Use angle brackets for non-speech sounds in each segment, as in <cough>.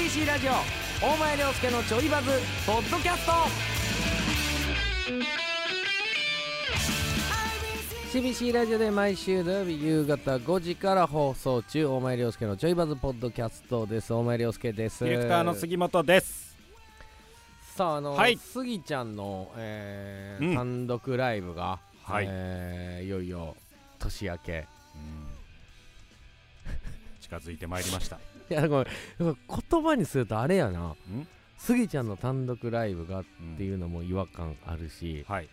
CBC ラジオ。大前涼介のちょいバズポッドキャスト。CBC ラジオで毎週土曜日夕方5時から放送中大前涼介のちょいバズポッドキャストです。大前涼介です。ディレクターの杉本です。さああの、はい。杉ちゃんの、えーうん。単独ライブが、はい。えーいよいよ年明け近づいてまいりました。いやごめん。言葉にするとあれやな。うん？杉ちゃんの単独ライブがっうんていうのも違和感あるし、はい、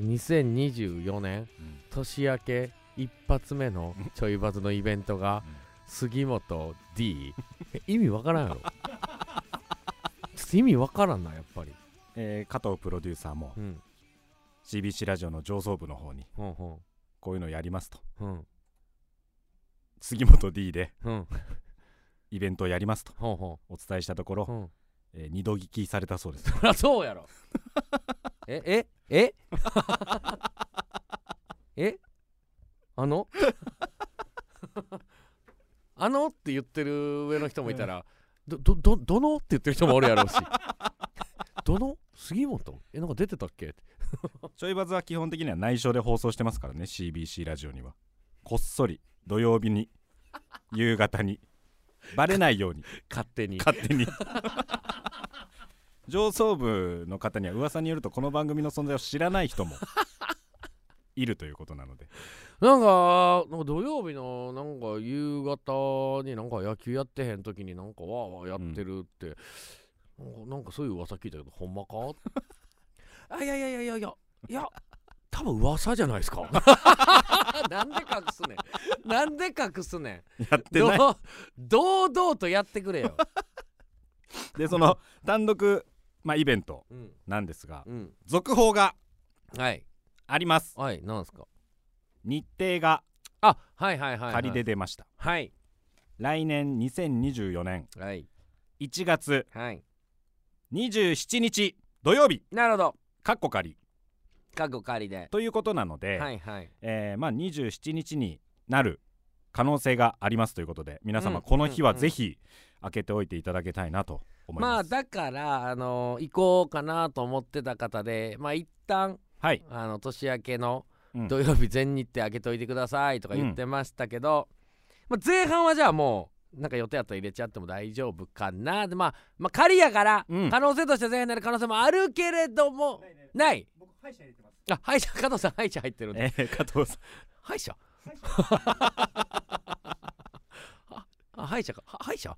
2024年うん。年明け一発目のちょいバズのイベントが杉本 D え <laughs> 意味わからんやろ。<laughs> ちょっと意味わからんなやっぱり。えー加藤プロデューサーもうん。CBC ラジオの上層部の方にほんほこういうのやりますと。んうん杉本 D でうん。イベントをやりますと。お伝えしたところ、んうん。えー二度聞きされたそうです。そりゃそうやろ。えええ？<laughs> え？あの？<laughs> あの？って言ってる上の人もいたら、どどどどの？って言ってる人もおるやろうし。<laughs> どの？杉本？えなんか出てたっけ？ちょいバズは基本的には内緒で放送してますからね CBC ラジオには。こっそり土曜日に <laughs> 夕方にバレないように。勝手に。勝手に。<laughs> 上層部の方には噂によるとこの番組の存在を知らない人も <laughs> いるということなので。なんかなんか土曜日のなんか夕方になんか野球やってへん時になんかわーわーやってるって、なんかなんかそういう噂聞いたけどほんまか？あいやいやいやいやいやいや多分噂じゃないですか。<laughs> なんで隠すねん。なんで隠すねやっんてない。どう堂々とやってくれよ、<laughs> でその単独、まあ、イベントうん。なんですがうん、続報がはい。あります。はいなんすか？日程があはいはいはい、はい、仮で出ました、はい。来年2024年はい。1月はい。27日土曜日。なるほど。かっこ仮覚悟仮で。ということなので、はいはい。えーまあ、27日になる可能性がありますということで皆様うんこの日はうんうん。ぜひ開けておいていただきたいなと思いまます、あだからあの行こうかなと思ってた方でまあ一旦はい、あの年明けのうん。土曜日全日程開けといてくださいとか言ってましたけど、まあ、前半はじゃあもうなんか予定あったら入れちゃっても大丈夫かな。でまあまあ仮やからうん。可能性として前半になる可能性もあるけれどもないあ歯医者加藤さん歯医者入ってるんでえー、加藤さん。歯医者？ああ歯医者か。は歯医者？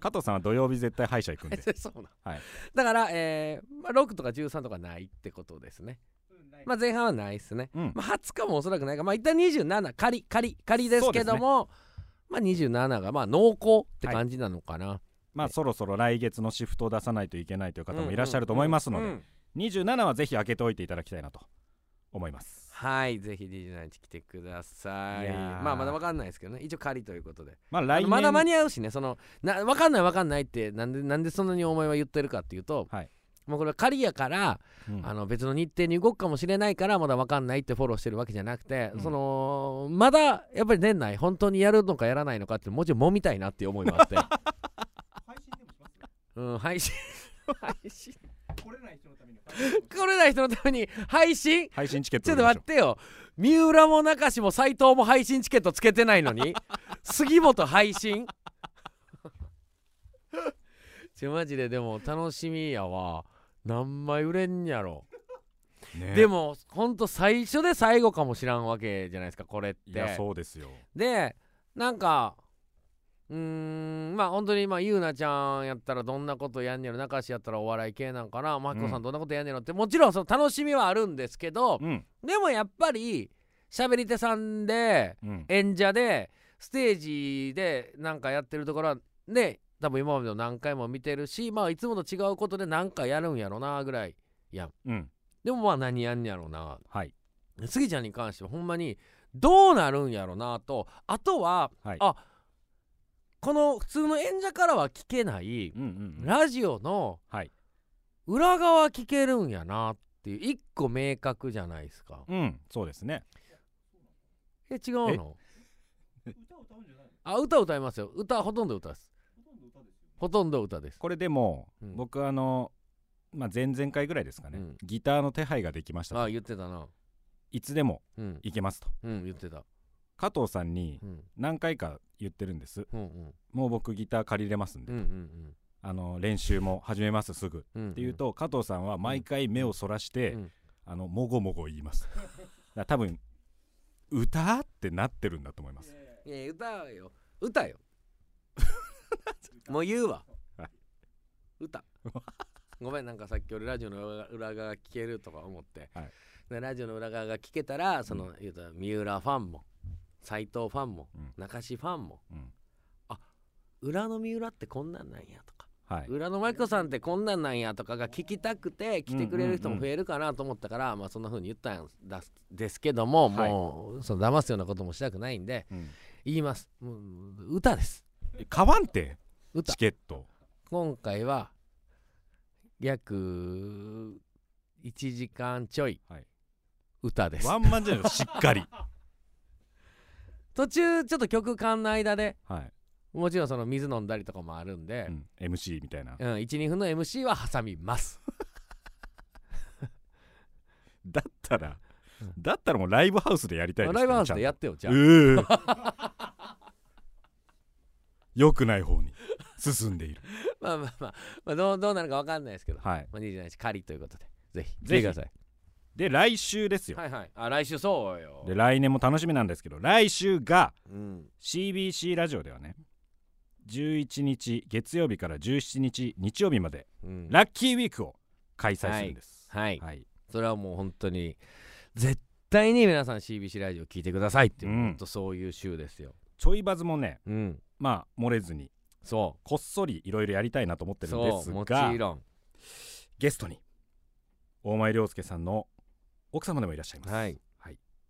加藤さんは土曜日絶対歯医者行くんで。そうなんはい。だから、えーまあ、6とか13とかないってことですね。まあ、前半はないですね。うん。まあ、20日もおそらくないか。まあ一旦27仮仮仮ですけども、まあ27がまあ濃厚って感じなのかな。まあそろそろ来月のシフトを出さないといけないという方もいらっしゃると思いますので、うんうんうん27はぜひ開けておいていただきたいなと思います。はいぜひ27日来てください。いやー。まあまだわかんないですけどね。一応仮ということで。あまあ来年のまだ間に合うしね。そのなわかんないわかんないってなんでなんでそんなにお前は言ってるかっていうと、はい。もうこれは仮やからうん。あの別の日程に動くかもしれないからまだ分かんないってフォローしてるわけじゃなくて、うん。そのまだやっぱり年内本当にやるのかやらないのかってもうちょい揉みたいなっていう思いもあって。<laughs> うん配信配信来れない人のために来れない人のために配信？配信チケットちょっと待ってよ。三浦も中志も斎藤も配信チケットつけてないのに？<laughs> 杉本配信？<laughs> ちょマジででも楽しみやわ。何枚売れんやろ。ね。でもほんと最初で最後かもしらんわけじゃないですかこれって。いやそうですよ。でなんかうーんまあ本当にまあゆうなちゃんやったらどんなことやんねやろ中志やったらお笑い系なんかなマキコさうん。んどんなことやんねやろってもちろんその楽しみはあるんですけどうん。でもやっぱり喋り手さんでうん。演者でステージでなんかやってるところはで多分今までの何回も見てるしまあいつもと違うことで何かやるんやろなぐらいやん。うん。でもまあ何やんやろな。はい。スギちゃんに関してはほんまにどうなるんやろなとあとは、はい。あこの普通の演者からは聞けないうんうんうん。ラジオのはい。裏側聞けるんやなっていう一個明確じゃないですか。うんそうですね。え違うの？歌歌うんじゃないのあ歌歌いますよ。歌ほとんど歌です。ほとんど歌ですこれでも、うん。僕あの、まあ、前々回ぐらいですかね、うん。ギターの手配ができましたとああ言ってたな。いつでもうん。行けますと。うん言ってた加藤さんにうん。何回か言ってるんです。うんうん。もう僕ギター借りれますんで、うんうんあの練習も始めますすぐ。っうんうん。て言うと加藤さんは毎回目をそらして、うんあのもごもご言います。<laughs> 多分歌ってなってるんだと思います。いや歌よ。歌よ。<laughs> もう言うわ、はい。歌。ごめんなんかさっき俺ラジオの裏裏側聞けるとか思って、はい。でラジオの裏側が聞けたらその、言うたら三浦ファンも斎藤ファンも、うん。中志ファンもうん。裏の三浦ってこんなんなんやとか。はい。裏のマイコさんってこんなんなんやとかが聞きたくて来てくれる人も増えるかなと思ったから、まあそんな風に言ったんだですけども、はい。もうその騙すようなこともしたくないんでうん。言います。もう歌です。え買わんて歌。チケット。今回は約1時間ちょいはい。歌です。ワンマンじゃないのしっかり <laughs> 途中ちょっと曲間の間ではい、もちろんその水飲んだりとかもあるんでう、ん、MC みたいな。うん12分の MC は挟みます。<laughs> だったらうんだったらもうライブハウスでやりたいですライブハウスでやっってよじゃあ。うー良くない方に進んでいる。<laughs> まあまあまあ、まあ、どうどうなるか分かんないですけど、はい。まあ、27日仮ということで。ぜひぜひ。くださいで来週ですよ、はいはい。あ来週そうよ。で来年も楽しみなんですけど来週がうん。CBC ラジオではね11日月曜日から17日日曜日までうん。ラッキーウィークを開催するんです。はい。はい、それはもう本当に絶対に皆さん CBC ラジオ聞いてくださいっていう、うん。本当そういう週ですよ。ちょいバズもねうん。まあ漏れずにそこっそりいろいろやりたいなと思っうてるんでそうもすがちろん。ゲストに大前涼介さんの奥様でもいらっしゃいます、はい。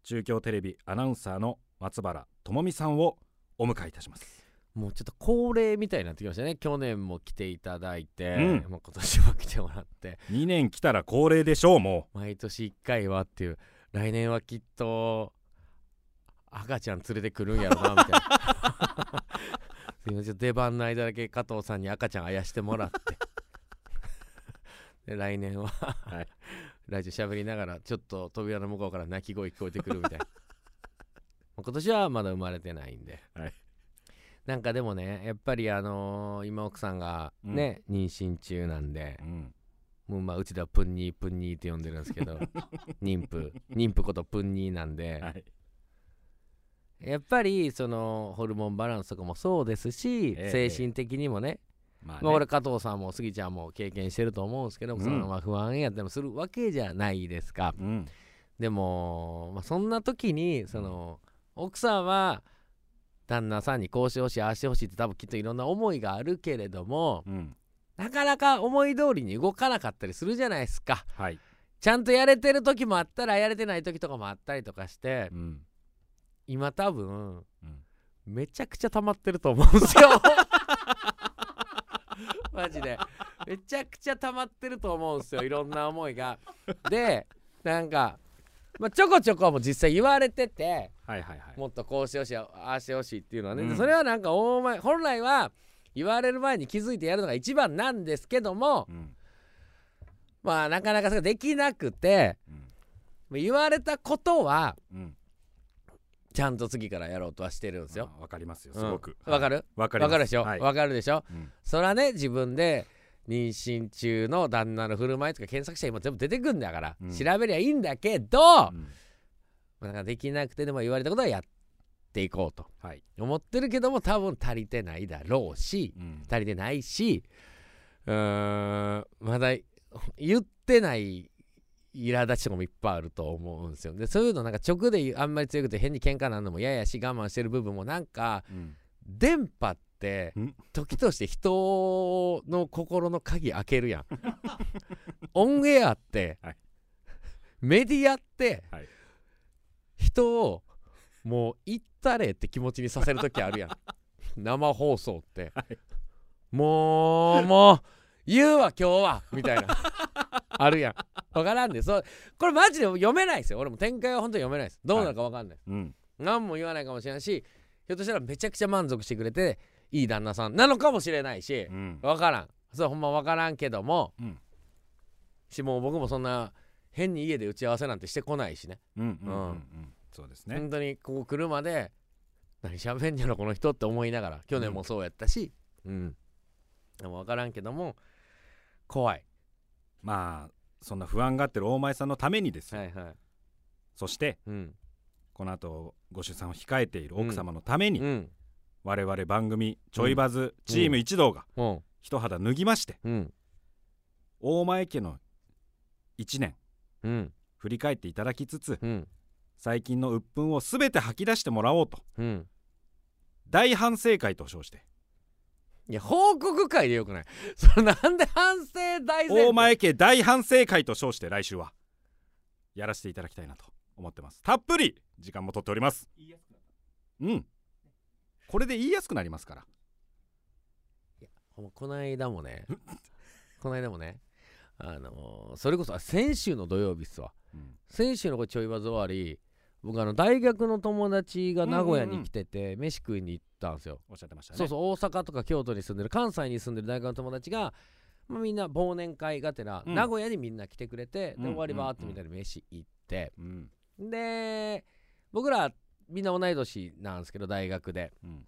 中京テレビアナウンサーの松原智美さんをお迎えいたします。もうちょっと恒例みたいになってきましたね。去年も来ていただいて、うん。もう今年も来てもらって。2年来たら恒例でしょうも毎年1回はっていう。来年はきっと赤ちゃん連れてくるんやろなみたいな。<laughs> すいません。出番の間だけ加藤さんに赤ちゃんあやしてもらって。<laughs> で来年は、はいラジオ喋りながらちょっと扉の向こうから泣き声聞こえてくるみたいな。<laughs> 今年はまだ生まれてないんで、はい。なんかでもねやっぱりあのー今奥さんがね、妊娠中なんでう、うん。もうまあうちではプンニープンニーって呼んでるんですけど <laughs> 妊婦。妊婦ことプンニーなんで、はい。やっぱりそのホルモンバランスとかもそうですし、ええ。精神的にもね,、まあね。まあ、俺加藤さんも杉ちゃんも経験してると思うんですけど、うん。そのまあ不安やったりもするわけじゃないですか。うん。でも、まあ、そんな時にその奥さんは旦那さんにこうしてほしいああしてほしいって多分きっといろんな思いがあるけれどもうん。なかなか思い通りに動かなかったりするじゃないですか。はい。ちゃんとやれてる時もあったらやれてない時とかもあったりとかしてうん。今多分うん。めちゃくちゃ溜まってると思うんですよ <laughs> <laughs> マジで。めちゃくちゃ溜まってると思うんですよいろんな思いが。でなんか、まあ、ちょこちょこも実際言われててはいはいはい。もっとこうしてほしいああしてほしいっていうのはね、うん。それはなんか大前本来は言われる前に気づいてやるのが一番なんですけどもうん。まあなかなかそれができなくてうん。言われたことはうんちゃんと次からやろうとはしてるんですよ。あわかりますよ。うん。すごく。わかる？わかります。わかるでしょ？わ、はい。かるでしょ？うん。そらね自分で妊娠中の旦那の振る舞いとか検索したら今全部出てくんだから、うん。調べりゃいいんだけど、なんかできなくてでも言われたことはやっていこうと。はい。思ってるけども多分足りてないだろうしうん。足りてないしうーんまだ言ってない苛立ちとかもいっぱいあると思うんですよ。でそういうのなんか直であんまり強くて変に喧嘩なんのも嫌やし我慢してる部分もなんかうん電波ってん時として人の心の鍵開けるやん。オンエアって、はい。メディアって、はい。人をもう行ったれって気持ちにさせる時あるやん。<laughs> 生放送って、はい。もうもう言うわ今日はみたいな。あるやんわからんでそうこれマジで読めないですよ。俺も展開は本当に読めないです。どうなるかわかんない、うん。何も言わないかもしれないしひょっとしたらめちゃくちゃ満足してくれていい旦那さんなのかもしれないしうん。分からん。それほんま分からんけども、うん。しもう僕もそんな変に家で打ち合わせなんてしてこないしね。うんうんうんうん。うん。そうですね。本当にここ来るまで何喋んやろこの人って思いながら去年もそうやったし。うん、でも分からんけども怖い。まあそんな不安がってる大前さんのためにですよ。はいはい。そしてうん。この後ご出産を控えている奥様のために、うん。我々番組ちょいバズチーム一同がうん。一肌脱ぎましてうん。大前家の1年うん。振り返っていただきつつうん。最近の鬱憤を全て吐き出してもらおうとうん。大反省会と称していや報告会でよくない？<laughs> それなんで反省大前大前家大反省会と称して来週は。やらせていただきたいなと思ってます。たっぷり時間も取っております。うん。これで言いやすくなりますから。ほんまこの間もね。<laughs> この間もね。あのーそれこそあ先週の土曜日っすわ。うん。先週のこれちょいバズ終わり僕あの大学の友達が名古屋に来てて、飯食いに行ったんですよ、おっしゃってましたね。そうそう大阪とか京都に住んでる関西に住んでる大学の友達が、まあ、みんな忘年会がてら、うん。名古屋にみんな来てくれて、うんで終わりばーってみたいな飯行って、うん。で僕らみんな同い年なんですけど大学で。うん。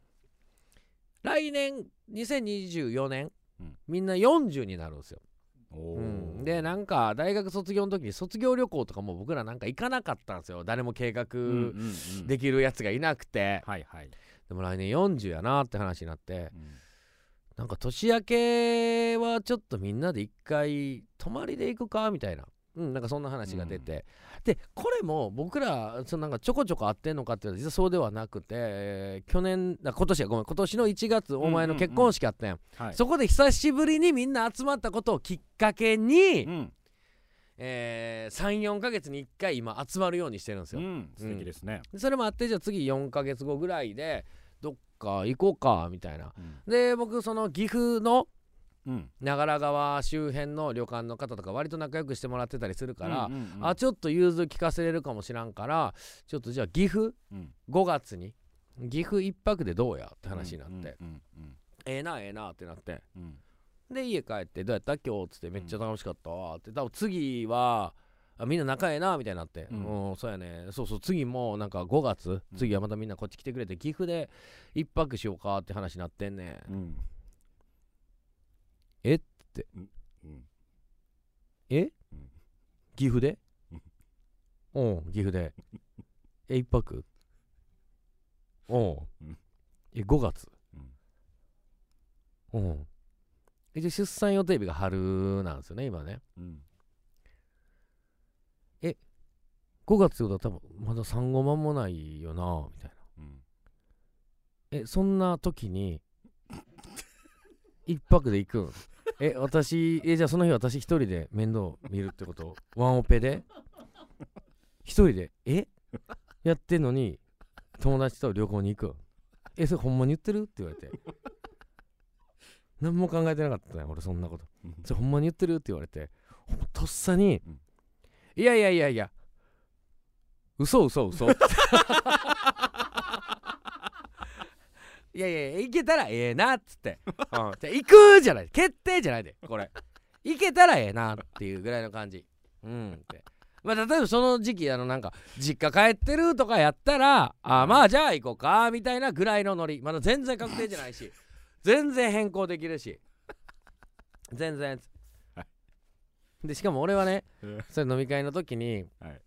来年2024年、うんみんな40になるんですよ、おうん。ーでなんか大学卒業の時に卒業旅行とかも僕らなんか行かなかったんですよ。誰も計画できるやつがいなくて、はいはい、でも来年40やなって話になって。うん。なんか年明けはちょっとみんなで一回泊まりで行くかみたいな。うん、なんかそんな話が出て、でこれも僕らそのなんかちょこちょこ会ってんのかっていうと実はそうではなくて、えー去年あ今年やごめん今年の1月お前の結婚式あったやん,、はい。そこで久しぶりにみんな集まったことをきっかけに、うん。えー、34ヶ月に1回今集まるようにしてるんですよ、うん、素敵ですね、でそれもあってじゃあ次4ヶ月後ぐらいでどっか行こうかみたいな。うん。で僕その岐阜のうん長良川周辺の旅館の方とか割と仲良くしてもらってたりするから、あちょっと融通聞かせれるかもしらんからちょっとじゃあ岐阜うん。5月に岐阜一泊でどうやって話になって、ええなええなってなって。うん。で家帰ってどうやった？今日っつってめっちゃ楽しかったわって。多分次はあみんな仲ええなみたいになって、ううんん、そうやね。そうそう次もなんか5月うん。次はまたみんなこっち来てくれて岐阜で一泊しようかって話になってんねん。うんえうん。え、うん。岐阜で？うん。岐阜で。え一泊？うん。うん。え5月？うん。うん。一応出産予定日が春なんですよね今ね。うん。5月ってことは多分まだ産後間もないよなみたいな。うん。えそんな時に一泊で行くん？え私えじゃあその日私一人で面倒見るってこと？ワンオペで？一人で？え？やってんのに友達と旅行に行くん？えそれほんまに言ってる？って言われて。何も考えてなかったね俺そんなこと。うんそれほんまに言ってる？って言われて。とっさに、うん。いやいやいやいや嘘嘘嘘いやいや行けたらええなっつって、<laughs> うん、じゃあ行くじゃない。決定じゃないでこれ。行けたらええなっていうぐらいの感じ。うんって。まあ例えばその時期あのなんか実家帰ってるとかやったらあまあじゃあ行こうかみたいなぐらいのノリ。まだ全然確定じゃないし。全然変更できるし。全然。はでしかも俺はねうん。それ飲み会の時に、はい。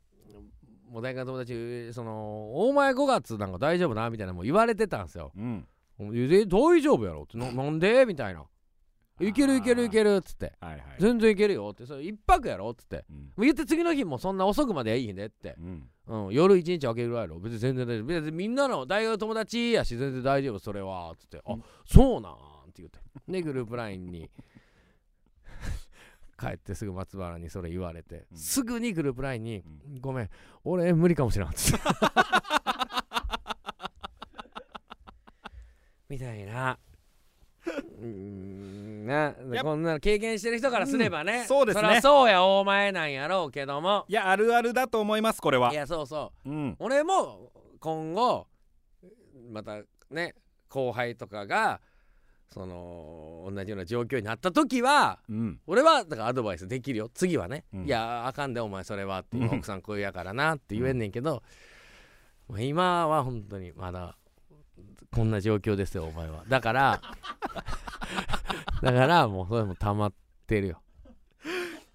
もう大学の友達その「お前5月なんか大丈夫な?」みたいなのも言われてたんですよ。うん「え大丈夫やろ」ってな <laughs> なんで？みたいな「いけるいけるいける」っつって。はいはい「全然いけるよ」ってそれ一泊やろ？っつって。うん言って次の日もそんな遅くまではいいねって、うん。うん、夜一日空けるぐらいやろ別に全然大丈夫。別にみんなの大学の友達やし全然大丈夫それはっつって「あうんそうなん」って言って。でグループ LINE に。<laughs> 帰ってすぐ松原にそれ言われて、うん。すぐにグループ LINE にう「ごめん。俺無理かもしれん」っつって <laughs> みたいな。うーんなこんなの経験してる人からすればね、うんそうですね。そりゃそうや大前なんやろうけども。いやあるあるだと思いますこれは。いやそうそう。うん。俺も今後またね後輩とかがその同じような状況になった時はうん。俺はだからアドバイスできるよ。次はね、うん。いやあかんでお前それはって。奥さんこういうやからなって言えんねんけど、今は本当にまだこんな状況ですよお前は。だから <laughs> だからもうそれも溜まってるよ。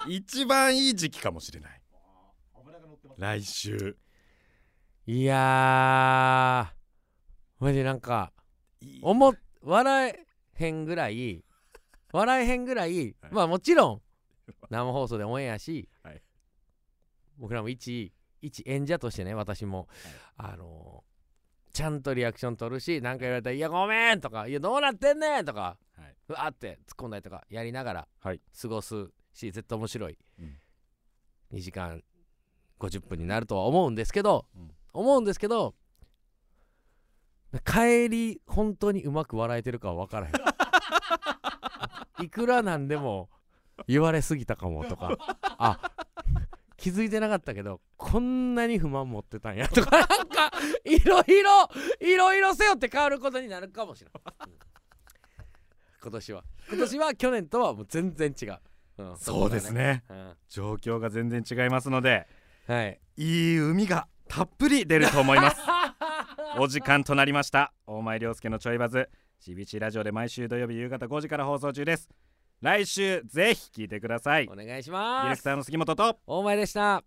一番いい時期かもしれない。来週。いやーマジなんか思っ笑えへんぐらい笑えへんぐらい、はい。まあもちろん生放送でオンエアし、はい。僕らも一一演者としてね私も、あのーちゃんとリアクション取るし何か言われたら「いやごめん!」とか「いやどうなってんねん!」とかはい。うわーって突っ込んだりとかやりながらはい。過ごすし絶対面白い、うん。2時間50分になるとは思うんですけど、うん。思うんですけど帰り本当にうまく笑えてるかは分からへん。<laughs> いくらなんでも言われすぎたかもとか。あ気づいてなかったけどこんなに不満持ってたんやとか <laughs> なんかいろいろいろいろ背負って変わることになるかもしれない、うん。今年は。今年は去年とはもう全然違う、うん。そうです、ね。こがね。状況が全然違いますのでうんはい。いい海がたっぷり出ると思います。<laughs> お時間となりました。大前涼介のちょいバズ CBC ラジオで毎週土曜日夕方5時から放送中です来週ぜひ聞いてください。デお願いしィレますクターの杉本と。大前でした